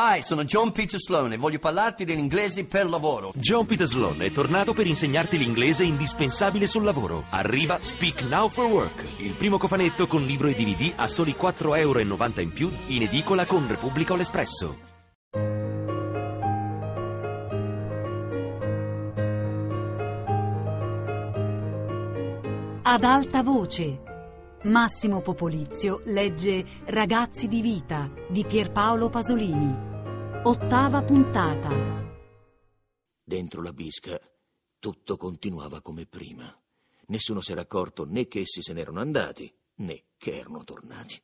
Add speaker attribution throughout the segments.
Speaker 1: Hi, sono John Peter Sloan e voglio parlarti dell'inglese per lavoro.
Speaker 2: John Peter Sloan è tornato per insegnarti l'inglese indispensabile sul lavoro. Arriva Speak Now for Work, il primo cofanetto con libro e DVD a soli 4,90 euro in più in edicola con Repubblica o l'Espresso.
Speaker 3: Ad alta voce. Massimo Popolizio legge Ragazzi di vita di Pierpaolo Pasolini. Ottava puntata.
Speaker 4: Dentro la bisca tutto continuava come prima. Nessuno si era accorto né che essi se n'erano andati né che erano tornati.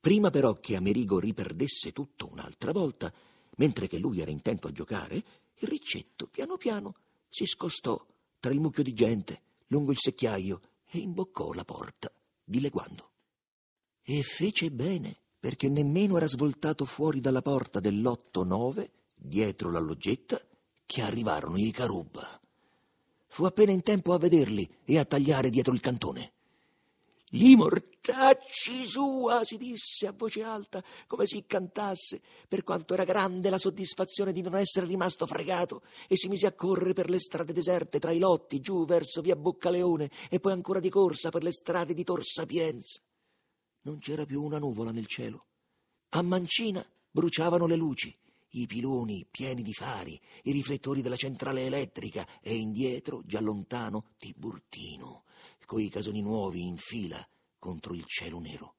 Speaker 4: Prima però che Amerigo riperdesse tutto un'altra volta, mentre che lui era intento a giocare, il riccetto piano piano si scostò tra il mucchio di gente lungo il secchiaio e imboccò la porta, dileguando. E fece bene, perché nemmeno era svoltato fuori dalla porta dell'otto nove, dietro la loggetta, che arrivarono i Carubba. Fu appena in tempo a vederli e a tagliare dietro il cantone. Li mortacci sua, si disse a voce alta, come si cantasse, per quanto era grande la soddisfazione di non essere rimasto fregato, e si mise a correre per le strade deserte tra i lotti, giù verso via Boccaleone, e poi ancora di corsa per le strade di Tor Sapienza. Non c'era più una nuvola nel cielo. A Mancina bruciavano le luci, i piloni pieni di fari, i riflettori della centrale elettrica, e indietro, già lontano, Tiburtino coi casoni nuovi in fila contro il cielo nero.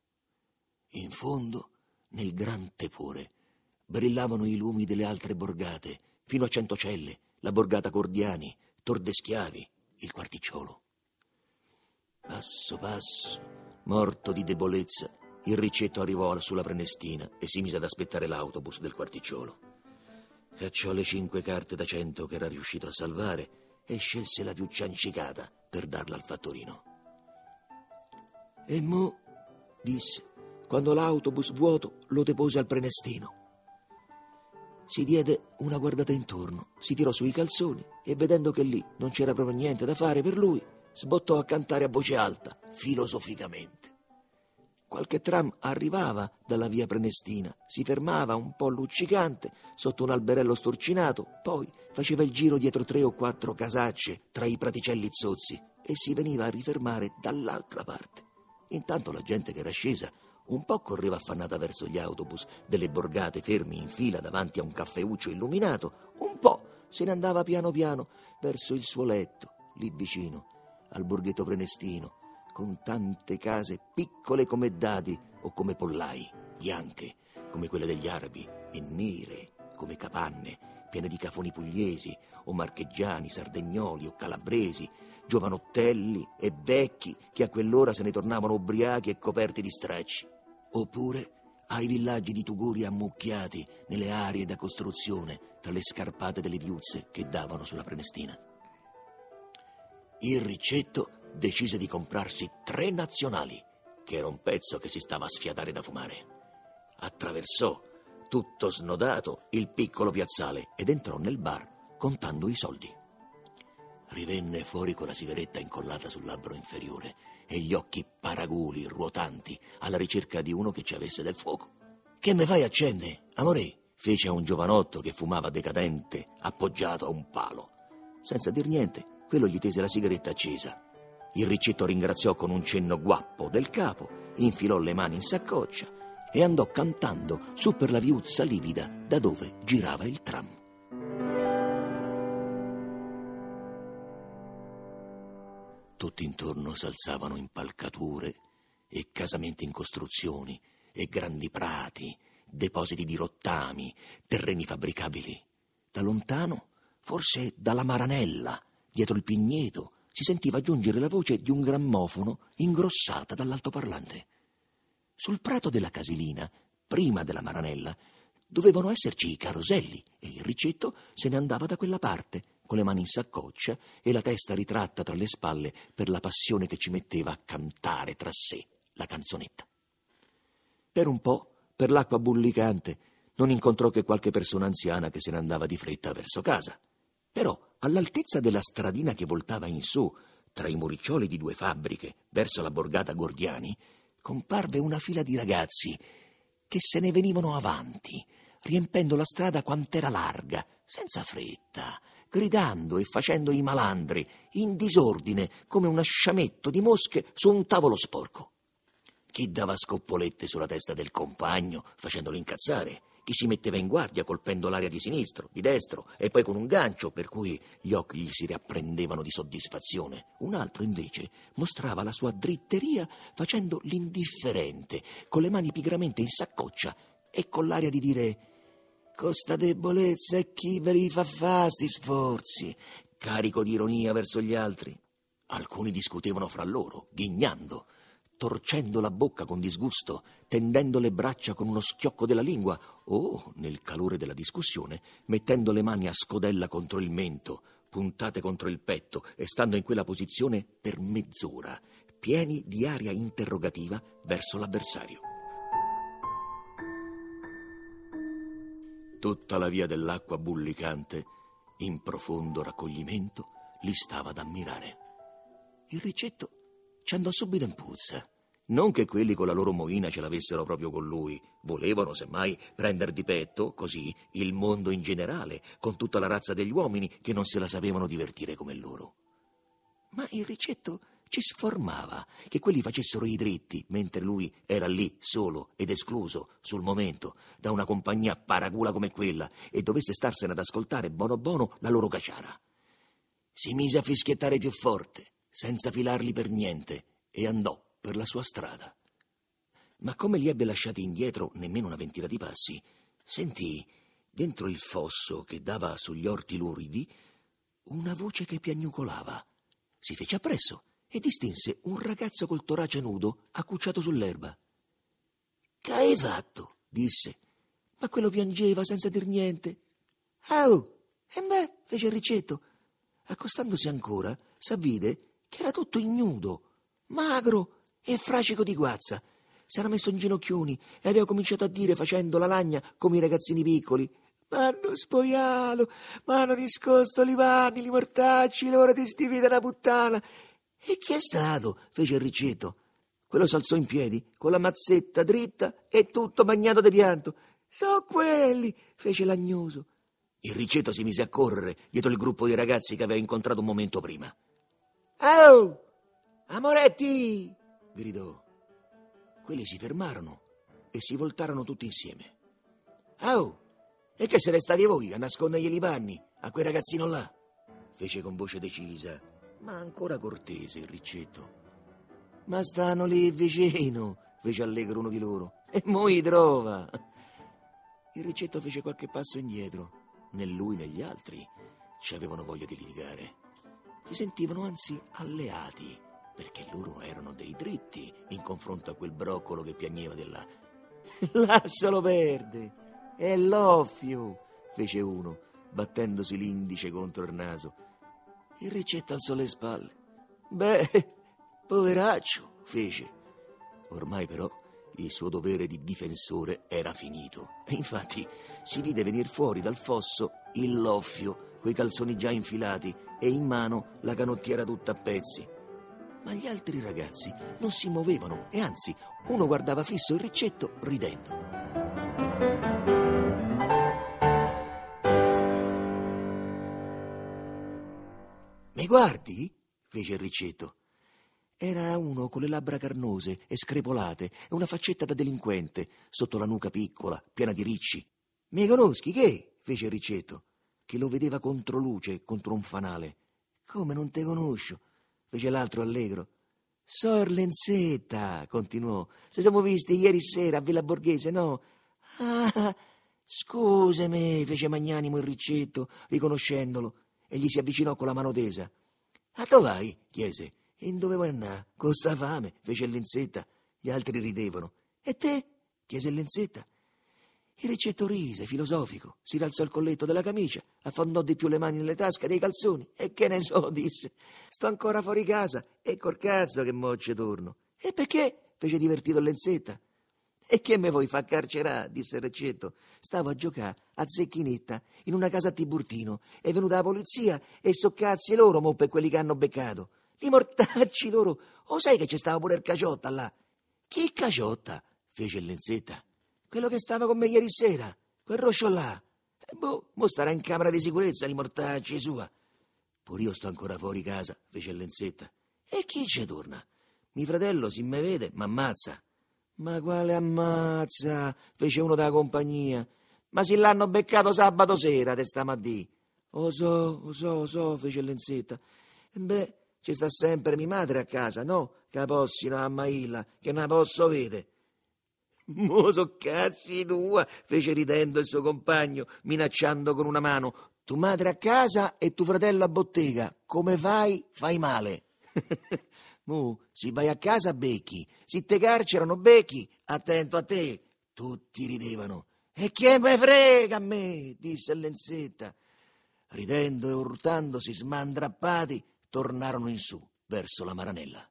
Speaker 4: In fondo, nel gran tepore, brillavano i lumi delle altre borgate, fino a Centocelle, la borgata Cordiani, Tor de Schiavi, il quarticciolo. Passo passo, morto di debolezza, il ricetto arrivò sulla Prenestina e si mise ad aspettare l'autobus del quarticciolo. Cacciò le cinque carte da cento che era riuscito a salvare e scelse la più ciancicata per darla al fattorino. E mo, disse, quando l'autobus vuoto lo depose al prenestino. Si diede una guardata intorno, si tirò sui calzoni e vedendo che lì non c'era proprio niente da fare per lui, sbottò a cantare a voce alta, filosoficamente. Qualche tram arrivava dalla via Prenestina, si fermava un po' luccicante sotto un alberello storcinato, poi faceva il giro dietro tre o quattro casacce tra i praticelli zozzi e si veniva a rifermare dall'altra parte. Intanto la gente che era scesa un po' correva affannata verso gli autobus delle borgate fermi in fila davanti a un caffeuccio illuminato, un po' se ne andava piano piano verso il suo letto, lì vicino, al borghetto prenestino, con tante case piccole come dadi o come pollai, bianche come quelle degli arabi e nere come capanne, piene di cafoni pugliesi o marcheggiani, sardegnoli o calabresi, giovanottelli e vecchi che a quell'ora se ne tornavano ubriachi e coperti di stracci. Oppure ai villaggi di tuguri ammucchiati nelle aree da costruzione tra le scarpate delle viuzze che davano sulla Prenestina. Il ricetto decise di comprarsi tre nazionali, che era un pezzo che si stava a sfiatare da fumare. Attraversò, tutto snodato, il piccolo piazzale ed entrò nel bar contando i soldi. Rivenne fuori con la sigaretta incollata sul labbro inferiore e gli occhi paraguli, ruotanti, alla ricerca di uno che ci avesse del fuoco. Che me fai accende, amore? fece a un giovanotto che fumava decadente, appoggiato a un palo. Senza dir niente, quello gli tese la sigaretta accesa il ricetto ringraziò con un cenno guappo del capo, infilò le mani in saccoccia e andò cantando su per la viuzza livida da dove girava il tram. Tutti intorno s'alzavano impalcature e casamenti in costruzioni e grandi prati, depositi di rottami, terreni fabbricabili. Da lontano, forse dalla Maranella, dietro il Pigneto, si sentiva giungere la voce di un grammofono ingrossata dall'altoparlante. Sul prato della casilina, prima della maranella, dovevano esserci i caroselli e il ricetto se ne andava da quella parte, con le mani in saccoccia e la testa ritratta tra le spalle per la passione che ci metteva a cantare tra sé la canzonetta. Per un po', per l'acqua bullicante, non incontrò che qualche persona anziana che se ne andava di fretta verso casa. Però, all'altezza della stradina che voltava in su, tra i muriccioli di due fabbriche, verso la borgata Gordiani, comparve una fila di ragazzi che se ne venivano avanti, riempendo la strada quant'era larga, senza fretta, gridando e facendo i malandri, in disordine, come un asciametto di mosche su un tavolo sporco. Chi dava scoppolette sulla testa del compagno, facendolo incazzare, chi si metteva in guardia colpendo l'aria di sinistro, di destro e poi con un gancio per cui gli occhi gli si riapprendevano di soddisfazione. Un altro invece mostrava la sua dritteria facendo l'indifferente, con le mani pigramente in saccoccia e con l'aria di dire Costa debolezza e chi ve li fa fa sti sforzi, carico di ironia verso gli altri. Alcuni discutevano fra loro, ghignando, torcendo la bocca con disgusto, tendendo le braccia con uno schiocco della lingua o, nel calore della discussione, mettendo le mani a scodella contro il mento, puntate contro il petto e stando in quella posizione per mezz'ora, pieni di aria interrogativa verso l'avversario. Tutta la via dell'acqua bullicante, in profondo raccoglimento, li stava ad ammirare. Il ricetto ci andò subito in puzza. Non che quelli con la loro moina ce l'avessero proprio con lui, volevano semmai prendere di petto, così, il mondo in generale, con tutta la razza degli uomini che non se la sapevano divertire come loro. Ma il ricetto ci sformava che quelli facessero i dritti, mentre lui era lì, solo ed escluso, sul momento, da una compagnia paragula come quella, e dovesse starsene ad ascoltare bono bono la loro caciara. Si mise a fischiettare più forte, senza filarli per niente, e andò per la sua strada. Ma come li ebbe lasciati indietro nemmeno una ventina di passi, sentì, dentro il fosso che dava sugli orti luridi, una voce che piagnucolava. Si fece appresso e distinse un ragazzo col torace nudo accucciato sull'erba. Che hai fatto? disse. Ma quello piangeva senza dir niente. Oh, e me? fece il ricetto. Accostandosi ancora, s'avvide che era tutto ignudo, magro e fracico di guazza. S'era messo in ginocchioni e aveva cominciato a dire, facendo la lagna come i ragazzini piccoli. M'hanno spoiato, m'hanno riscosto li panni, li mortacci, l'ora di sti una puttana. E chi è stato? fece il ricetto. Quello s'alzò in piedi, con la mazzetta dritta e tutto bagnato di pianto. So quelli, fece l'agnoso. Il ricetto si mise a correre dietro il gruppo di ragazzi che aveva incontrato un momento prima. Oh! Amoretti! gridò. Quelli si fermarono e si voltarono tutti insieme. Oh! E che siete stati voi a nascondergli i panni a quel ragazzino là? fece con voce decisa ma ancora cortese il ricetto. Ma stanno lì vicino, fece allegro uno di loro. E mo i trova. Il ricetto fece qualche passo indietro. Né lui né gli altri ci avevano voglia di litigare. Si sentivano anzi alleati, perché loro erano dei dritti in confronto a quel broccolo che piagneva là. Lascialo perde. È l'offio, fece uno, battendosi l'indice contro il naso. Il ricetto alzò le spalle. Beh, poveraccio, fece. Ormai però il suo dovere di difensore era finito. E infatti si vide venir fuori dal fosso il loffio, coi calzoni già infilati e in mano la canottiera tutta a pezzi. Ma gli altri ragazzi non si muovevano e anzi uno guardava fisso il ricetto ridendo. Mi guardi? fece il ricetto. Era uno con le labbra carnose e screpolate e una faccetta da delinquente, sotto la nuca piccola, piena di ricci. Mi conoschi che? fece il ricetto, che lo vedeva contro luce, contro un fanale. Come non te conosco? fece l'altro allegro. Sor Lenzetta, continuò. Se siamo visti ieri sera a Villa Borghese, no? Ah, scusami, fece magnanimo il ricetto, riconoscendolo e gli si avvicinò con la mano tesa. A dove vai? chiese. In dove vuoi andare? Con sta fame, fece Lenzetta. Gli altri ridevano. E te? chiese Lenzetta. Il ricetto rise, filosofico, si rialzò il colletto della camicia, affondò di più le mani nelle tasche dei calzoni. E che ne so, disse. Sto ancora fuori casa e col cazzo che mocce torno. E perché? fece divertito Lenzetta. E che me vuoi fa carcerà? disse il Recetto. Stavo a giocare a zecchinetta in una casa a Tiburtino. È venuta la polizia e so cazzi loro, mo, per quelli che hanno beccato. Li mortacci loro. O sai che c'è stava pure il Caciotta là? Chi Caciotta? fece Lenzetta. Quello che stava con me ieri sera. quel roscio là. E boh, mo starà in camera di sicurezza di mortacci sua. Pure io sto ancora fuori casa, fece Lenzetta. E chi ci torna? Mi fratello, se me vede, m'ammazza. Ma quale ammazza? fece uno della compagnia. Ma se l'hanno beccato sabato sera, te stiamo a dì. O so, o so, o so, fece Lenzetta. E beh, ci sta sempre mia madre a casa, no? Che possino a Mailla, che non la posso vedere. Mo so cazzi tua, fece ridendo il suo compagno, minacciando con una mano. Tu madre a casa e tuo fratello a bottega. Come fai? Fai male. Mu, se vai a casa becchi, se te carcerano becchi, attento a te. Tutti ridevano. E che me frega a me? disse Lenzetta. Ridendo e urtandosi smandrappati, tornarono in su, verso la Maranella.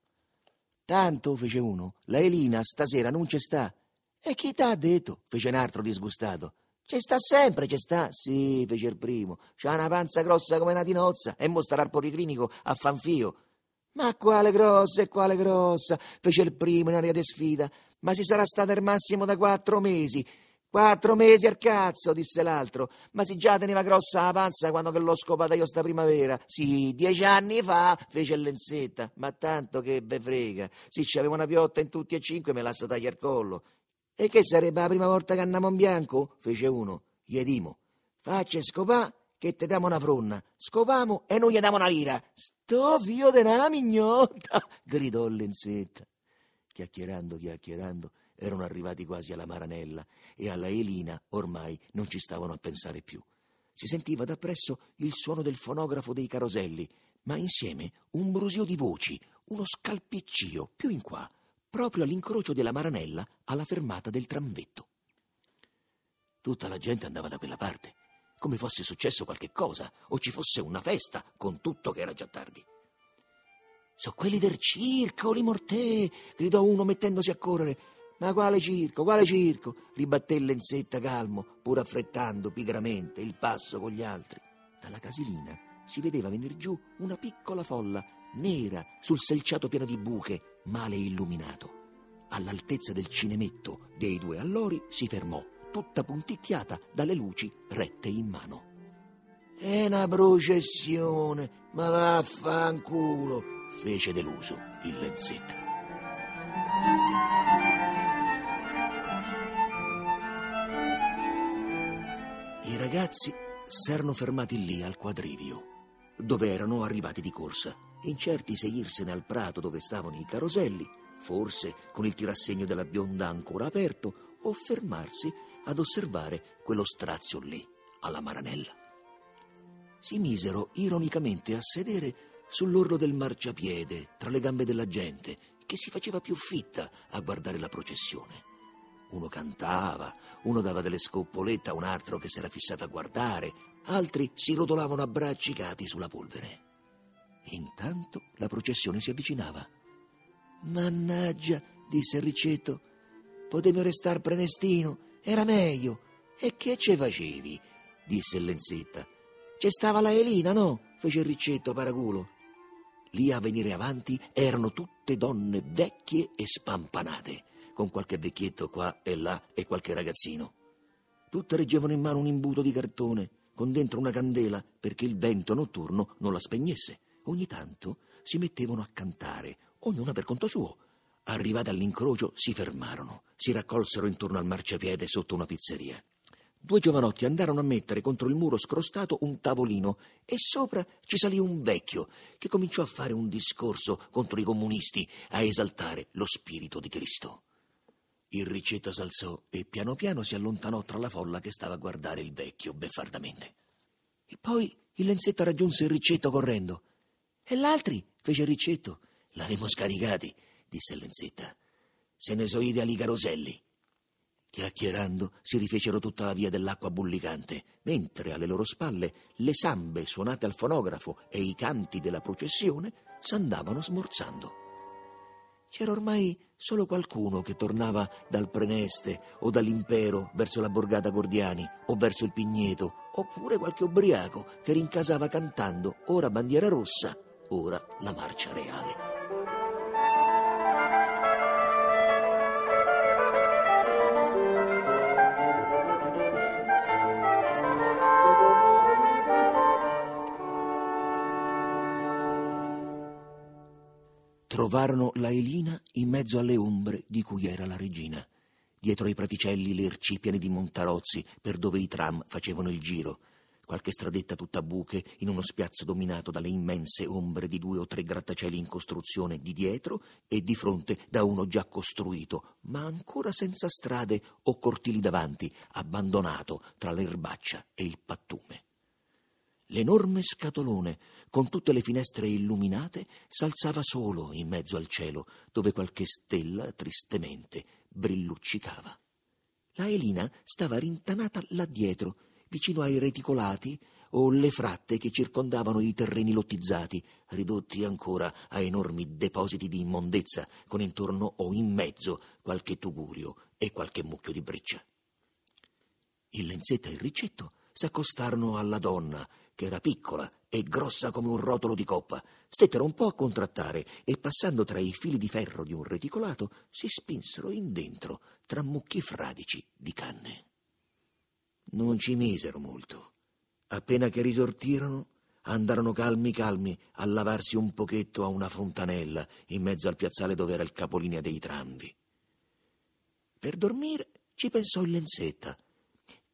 Speaker 4: Tanto, fece uno, la Elina stasera non c'è sta. E chi t'ha detto? fece un altro disgustato. C'è sta sempre, c'è sta. Sì, fece il primo. C'ha una panza grossa come una tinozza e mo starà al policlinico a fanfio. Ma quale grossa e quale grossa? fece il primo in aria di sfida. Ma si sarà stata al massimo da quattro mesi. Quattro mesi al cazzo, disse l'altro. Ma si già teneva grossa la panza quando l'ho scopata io sta primavera. Sì, dieci anni fa, fece il Lenzetta. Ma tanto che ve frega. Se c'aveva una piotta in tutti e cinque me la so tagliare il collo. E che sarebbe la prima volta che andiamo in bianco? fece uno. Gli dimo. Faccia scopà che te diamo una fronna. Scopamo e non gli diamo una lira. Sto figlio de una mignotta, gridò Lenzetta. Chiacchierando, chiacchierando, erano arrivati quasi alla Maranella e alla Elina ormai non ci stavano a pensare più. Si sentiva da presso il suono del fonografo dei caroselli, ma insieme un brusio di voci, uno scalpiccio più in qua, proprio all'incrocio della Maranella alla fermata del tramvetto. Tutta la gente andava da quella parte, come fosse successo qualche cosa o ci fosse una festa, con tutto che era già tardi. So quelli del circo, li mortè, gridò uno mettendosi a correre. Ma quale circo, quale circo? ribatté Lenzetta calmo, pur affrettando pigramente il passo con gli altri. Dalla casilina si vedeva venir giù una piccola folla, nera, sul selciato pieno di buche, male illuminato. All'altezza del cinemetto dei due allori si fermò, tutta punticchiata dalle luci rette in mano. È una processione, ma vaffanculo, fece deluso il Lenzetta. I ragazzi s'erano fermati lì al quadrivio, dove erano arrivati di corsa, incerti se irsene al prato dove stavano i caroselli, forse con il tirassegno della bionda ancora aperto, o fermarsi ad osservare quello strazio lì, alla maranella. Si misero ironicamente a sedere sull'orlo del marciapiede, tra le gambe della gente, che si faceva più fitta a guardare la processione. Uno cantava, uno dava delle scoppolette a un altro che s'era fissato a guardare, altri si rotolavano abbraccicati sulla polvere. Intanto la processione si avvicinava. Mannaggia, disse il Riccetto, potevo restare prenestino, era meglio. E che ce facevi? disse Lenzetta. C'è stava la Elina, no? fece Riccetto paraculo. Lì a venire avanti erano tutte donne vecchie e spampanate con qualche vecchietto qua e là e qualche ragazzino. Tutte reggevano in mano un imbuto di cartone, con dentro una candela perché il vento notturno non la spegnesse. Ogni tanto si mettevano a cantare, ognuna per conto suo. Arrivate all'incrocio si fermarono, si raccolsero intorno al marciapiede sotto una pizzeria. Due giovanotti andarono a mettere contro il muro scrostato un tavolino e sopra ci salì un vecchio che cominciò a fare un discorso contro i comunisti, a esaltare lo spirito di Cristo. Il ricetto s'alzò e piano piano si allontanò tra la folla che stava a guardare il vecchio beffardamente. E poi il Lenzetta raggiunse il ricetto correndo. E l'altri? fece il ricetto. L'avemo scaricati, disse Lenzetta. Se ne so ideali caroselli. Chiacchierando si rifecero tutta la via dell'acqua bullicante, mentre alle loro spalle le sambe suonate al fonografo e i canti della processione s'andavano smorzando. C'era ormai solo qualcuno che tornava dal Preneste o dall'Impero verso la borgata Gordiani o verso il Pigneto, oppure qualche ubriaco che rincasava cantando ora bandiera rossa, ora la marcia reale. Trovarono la Elina in mezzo alle ombre di cui era la regina, dietro ai praticelli le ercipiani di Montarozzi per dove i tram facevano il giro, Qualche stradetta tutta buche in uno spiazzo dominato dalle immense ombre di due o tre grattacieli in costruzione di dietro e di fronte da uno già costruito, ma ancora senza strade o cortili davanti, abbandonato tra l'erbaccia e il pattume. L'enorme scatolone, con tutte le finestre illuminate, s'alzava solo in mezzo al cielo, dove qualche stella tristemente brilluccicava. La Elina stava rintanata là dietro, vicino ai reticolati o le fratte che circondavano i terreni lottizzati, ridotti ancora a enormi depositi di immondezza, con intorno o in mezzo qualche tugurio e qualche mucchio di breccia. Il Lenzetta e il Riccetto s'accostarono alla donna che era piccola e grossa come un rotolo di coppa, stettero un po' a contrattare e passando tra i fili di ferro di un reticolato si spinsero in dentro tra mucchi fradici di canne. Non ci misero molto. Appena che risortirono, andarono calmi calmi a lavarsi un pochetto a una fontanella in mezzo al piazzale dove era il capolinea dei tramvi. Per dormire ci pensò il Lenzetta.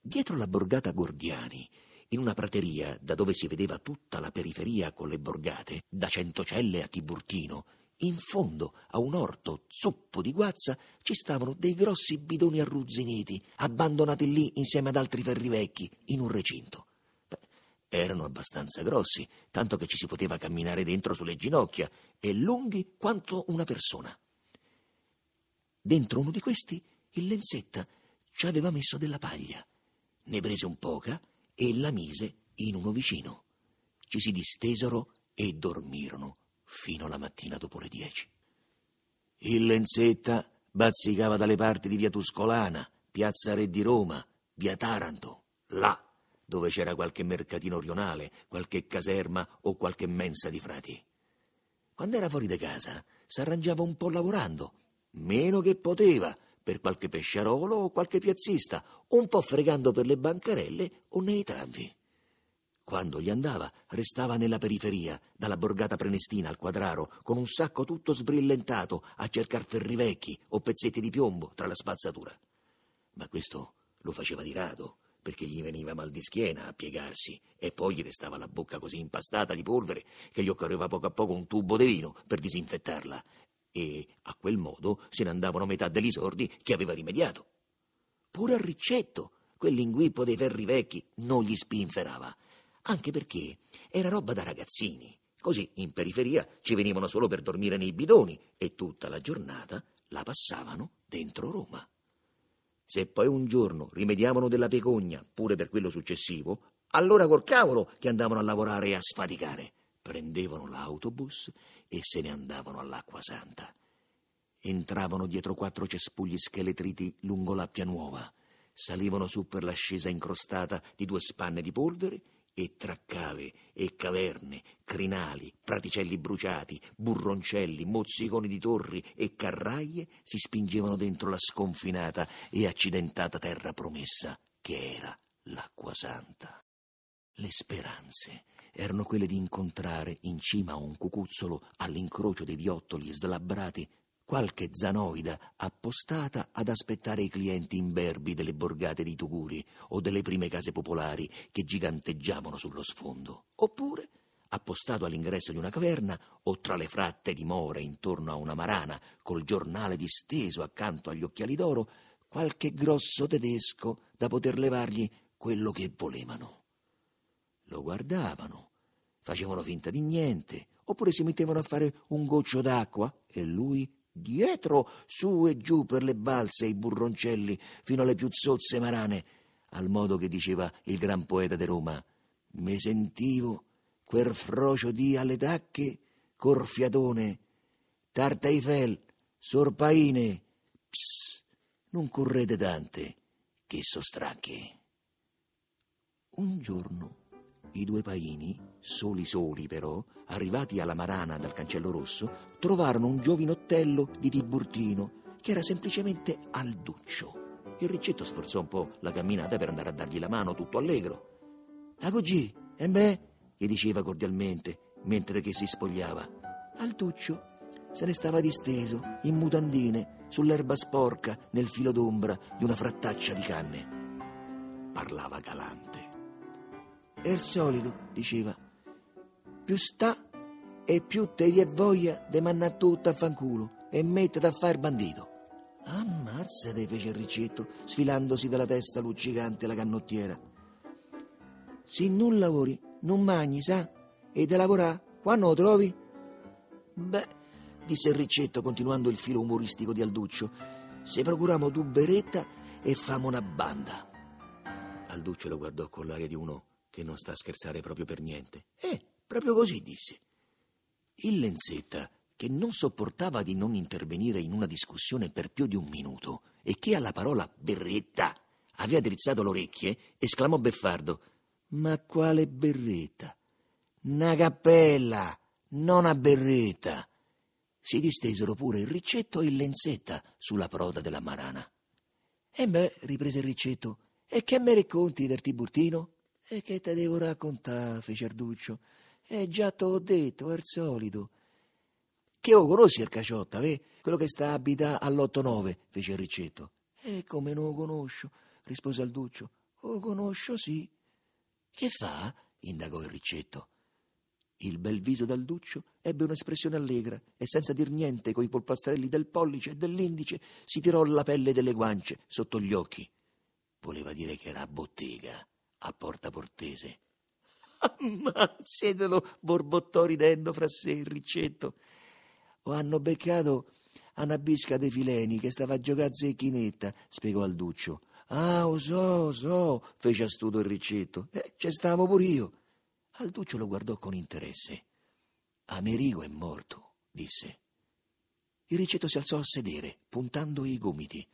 Speaker 4: Dietro la borgata Gordiani in una prateria da dove si vedeva tutta la periferia con le borgate, da Centocelle a Tiburtino, in fondo a un orto zuppo di guazza ci stavano dei grossi bidoni arruzziniti, abbandonati lì insieme ad altri ferri vecchi, in un recinto. Beh, erano abbastanza grossi, tanto che ci si poteva camminare dentro sulle ginocchia, e lunghi quanto una persona. Dentro uno di questi il Lenzetta ci aveva messo della paglia. Ne prese un poca e la mise in uno vicino. Ci si distesero e dormirono fino alla mattina dopo le dieci. Il Lenzetta bazzicava dalle parti di via Tuscolana, piazza Re di Roma, via Taranto, là dove c'era qualche mercatino rionale, qualche caserma o qualche mensa di frati. Quando era fuori di casa, s'arrangiava un po' lavorando, meno che poteva, per qualche pesciarolo o qualche piazzista, un po' fregando per le bancarelle o nei tramvi. Quando gli andava, restava nella periferia, dalla borgata prenestina al quadraro, con un sacco tutto sbrillentato a cercar ferri vecchi o pezzetti di piombo tra la spazzatura. Ma questo lo faceva di rado, perché gli veniva mal di schiena a piegarsi e poi gli restava la bocca così impastata di polvere che gli occorreva poco a poco un tubo di vino per disinfettarla e a quel modo se ne andavano metà degli sordi che aveva rimediato. Pure al riccetto, quell'inguippo dei ferri vecchi non gli spinferava, anche perché era roba da ragazzini. Così in periferia ci venivano solo per dormire nei bidoni e tutta la giornata la passavano dentro Roma. Se poi un giorno rimediavano della pecogna, pure per quello successivo, allora col cavolo che andavano a lavorare e a sfaticare prendevano l'autobus e se ne andavano all'Acqua Santa. Entravano dietro quattro cespugli scheletriti lungo l'Appia Nuova, salivano su per l'ascesa incrostata di due spanne di polvere e tra cave e caverne, crinali, praticelli bruciati, burroncelli, mozziconi di torri e carraie si spingevano dentro la sconfinata e accidentata terra promessa che era l'Acqua Santa. Le speranze erano quelle di incontrare in cima a un cucuzzolo all'incrocio dei viottoli slabbrati qualche zanoida appostata ad aspettare i clienti imberbi delle borgate di Tuguri o delle prime case popolari che giganteggiavano sullo sfondo, oppure appostato all'ingresso di una caverna o tra le fratte di more intorno a una marana col giornale disteso accanto agli occhiali d'oro, qualche grosso tedesco da poter levargli quello che volevano. Lo guardavano, facevano finta di niente, oppure si mettevano a fare un goccio d'acqua e lui dietro, su e giù per le balze e i burroncelli fino alle più zozze marane, al modo che diceva il gran poeta di Roma. Me sentivo quel frocio di alle tacche, corfiatone, tarta Eiffel, sorpaine, ps, non correte tante, che so stracche. Un giorno i due paini, soli soli però, arrivati alla Marana dal Cancello Rosso, trovarono un giovinottello di Tiburtino che era semplicemente al duccio. Il riccetto sforzò un po' la camminata per andare a dargli la mano, tutto allegro. Agogì, e me? gli diceva cordialmente, mentre che si spogliava. Al duccio, se ne stava disteso, in mutandine, sull'erba sporca, nel filo d'ombra di una frattaccia di canne. Parlava galante. È il solito, diceva. Più sta e più te vi è voglia di mannare tutto a fanculo e mettete a fare bandito. Ammazzate, fece il ricetto, sfilandosi dalla testa luccicante la canottiera. Se non lavori, non mangi, sa? E te lavorà, quando lo trovi? Beh, disse il ricetto continuando il filo umoristico di Alduccio, se procuriamo due beretta e famo una banda. Alduccio lo guardò con l'aria di uno che non sta a scherzare proprio per niente. Eh, proprio così, disse. Il Lenzetta, che non sopportava di non intervenire in una discussione per più di un minuto e che alla parola berretta aveva drizzato le orecchie, esclamò beffardo: Ma quale berretta? Una cappella, non a berretta. Si distesero pure il ricetto e il lenzetta sulla proda della marana. E beh, riprese il ricetto, e che me racconti del Tiburtino? E che te devo raccontare, fece Arduccio. E già t'ho detto, è il solito. Che lo conosci il Caciotta, ve? Quello che sta abita all'8-9, fece il ricetto. E come non lo conosco, rispose Alduccio. Lo conosco, sì. Che fa? indagò il ricetto. Il bel viso d'Alduccio ebbe un'espressione allegra e senza dir niente coi polpastrelli del pollice e dell'indice si tirò la pelle delle guance sotto gli occhi. Voleva dire che era bottega, a Porta Portese. Ammazzetelo, borbottò ridendo fra sé il ricetto. O hanno beccato una bisca dei fileni che stava a giocare a zecchinetta, spiegò Alduccio. Ah, lo so, lo so, fece astuto il ricetto. Eh, ci stavo pure io. Alduccio lo guardò con interesse. Amerigo è morto, disse. Il ricetto si alzò a sedere, puntando i gomiti,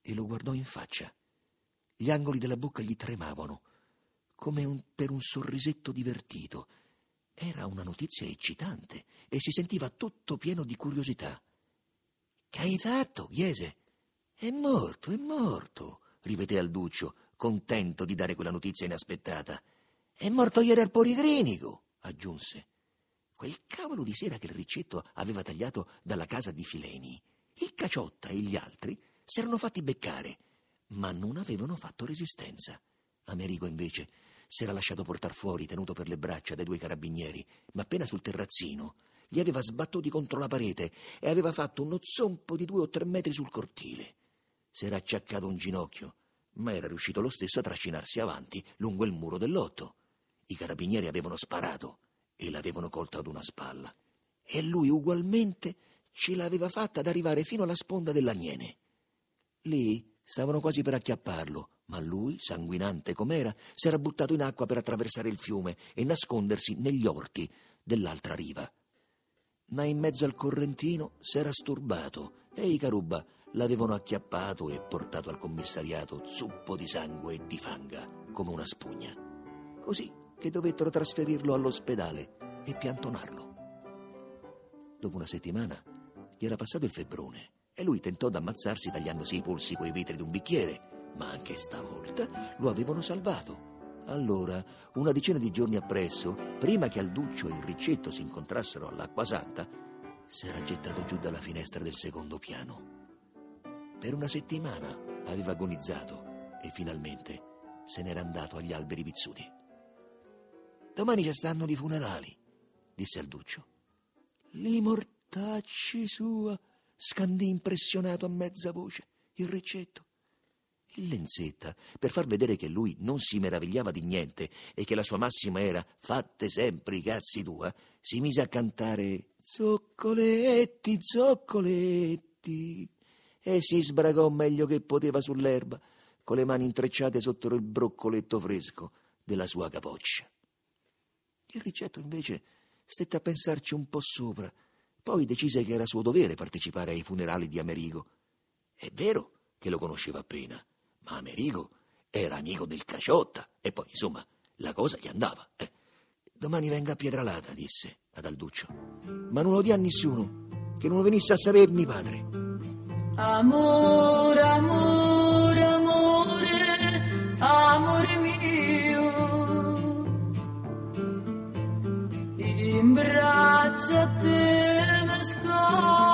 Speaker 4: e lo guardò in faccia. Gli angoli della bocca gli tremavano, come un, per un sorrisetto divertito. Era una notizia eccitante e si sentiva tutto pieno di curiosità. Che hai fatto, chiese? È morto, è morto, ripeté Alduccio, contento di dare quella notizia inaspettata. È morto ieri al poligrinico, aggiunse. Quel cavolo di sera che il ricetto aveva tagliato dalla casa di Fileni, il Caciotta e gli altri s'erano fatti beccare, ma non avevano fatto resistenza. Amerigo, invece, s'era lasciato portar fuori, tenuto per le braccia dai due carabinieri, ma appena sul terrazzino li aveva sbattuti contro la parete e aveva fatto uno zompo di due o tre metri sul cortile. S'era acciaccato un ginocchio, ma era riuscito lo stesso a trascinarsi avanti lungo il muro del lotto. I carabinieri avevano sparato e l'avevano colto ad una spalla. E lui ugualmente ce l'aveva fatta ad arrivare fino alla sponda dell'aniene. Lì stavano quasi per acchiapparlo, ma lui, sanguinante com'era, s'era buttato in acqua per attraversare il fiume e nascondersi negli orti dell'altra riva. Ma in mezzo al correntino s'era sturbato e i Caruba l'avevano acchiappato e portato al commissariato zuppo di sangue e di fanga come una spugna. Così che dovettero trasferirlo all'ospedale e piantonarlo. Dopo una settimana gli era passato il febbrone e lui tentò d'ammazzarsi tagliandosi i polsi coi vetri di un bicchiere, ma anche stavolta lo avevano salvato. Allora, una decina di giorni appresso, prima che Alduccio e il Ricetto si incontrassero all'Acqua Santa, s'era gettato giù dalla finestra del secondo piano. Per una settimana aveva agonizzato e finalmente se n'era andato agli alberi pizzuti. Domani ci stanno i funerali, disse Alduccio. Li mortacci sua, scandì impressionato a mezza voce il Ricetto. Il Lenzetta, per far vedere che lui non si meravigliava di niente e che la sua massima era fatte sempre i cazzi tua, si mise a cantare Zoccoletti, zoccoletti e si sbragò meglio che poteva sull'erba, con le mani intrecciate sotto il broccoletto fresco della sua capoccia. Il Ricetto invece stette a pensarci un po' sopra, poi decise che era suo dovere partecipare ai funerali di Amerigo. È vero che lo conosceva appena, ma Amerigo era amico del Caciotta e poi, insomma, la cosa gli andava. Eh. Domani venga a Pietralata, disse ad Alduccio, ma non lo dia a nessuno, che non lo venisse a sapere mio padre.
Speaker 5: Amore, amore, amore, amore mio, in braccia a te mi scopro.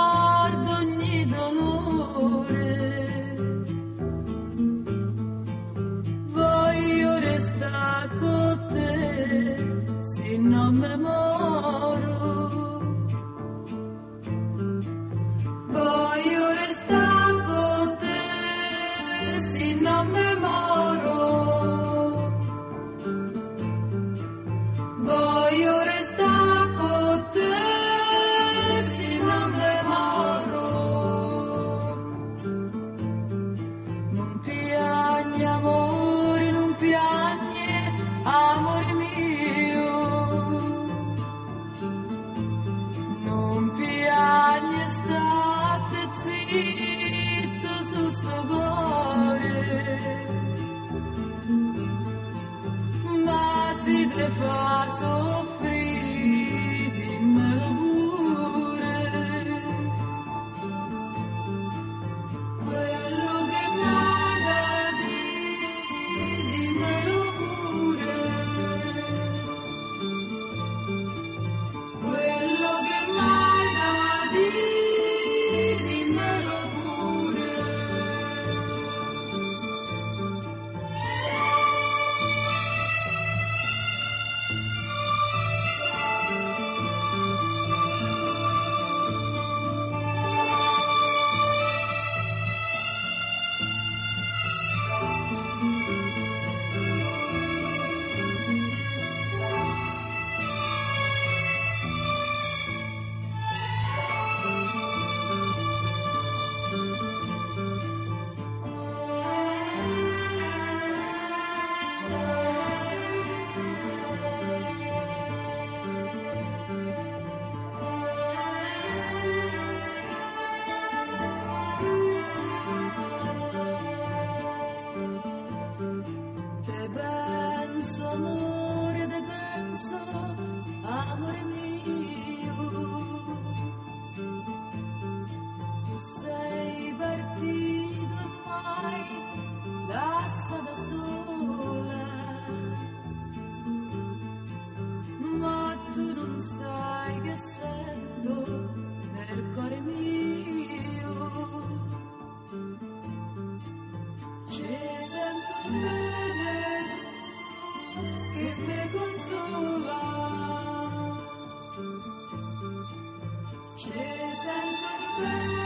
Speaker 5: Ci sento bene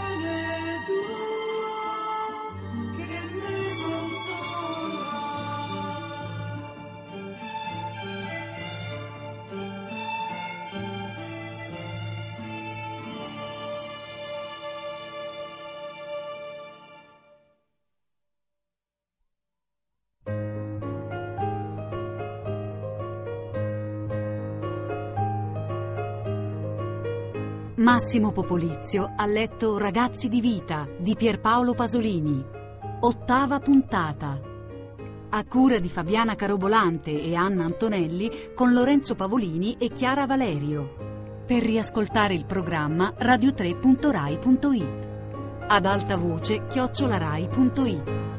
Speaker 3: Massimo Popolizio ha letto Ragazzi di vita di Pierpaolo Pasolini. Ottava puntata. A cura di Fabiana Carobolante e Anna Antonelli con Lorenzo Pavolini e Chiara Valerio. Per riascoltare il programma radio3.rai.it. Ad alta voce chiocciolarai.it.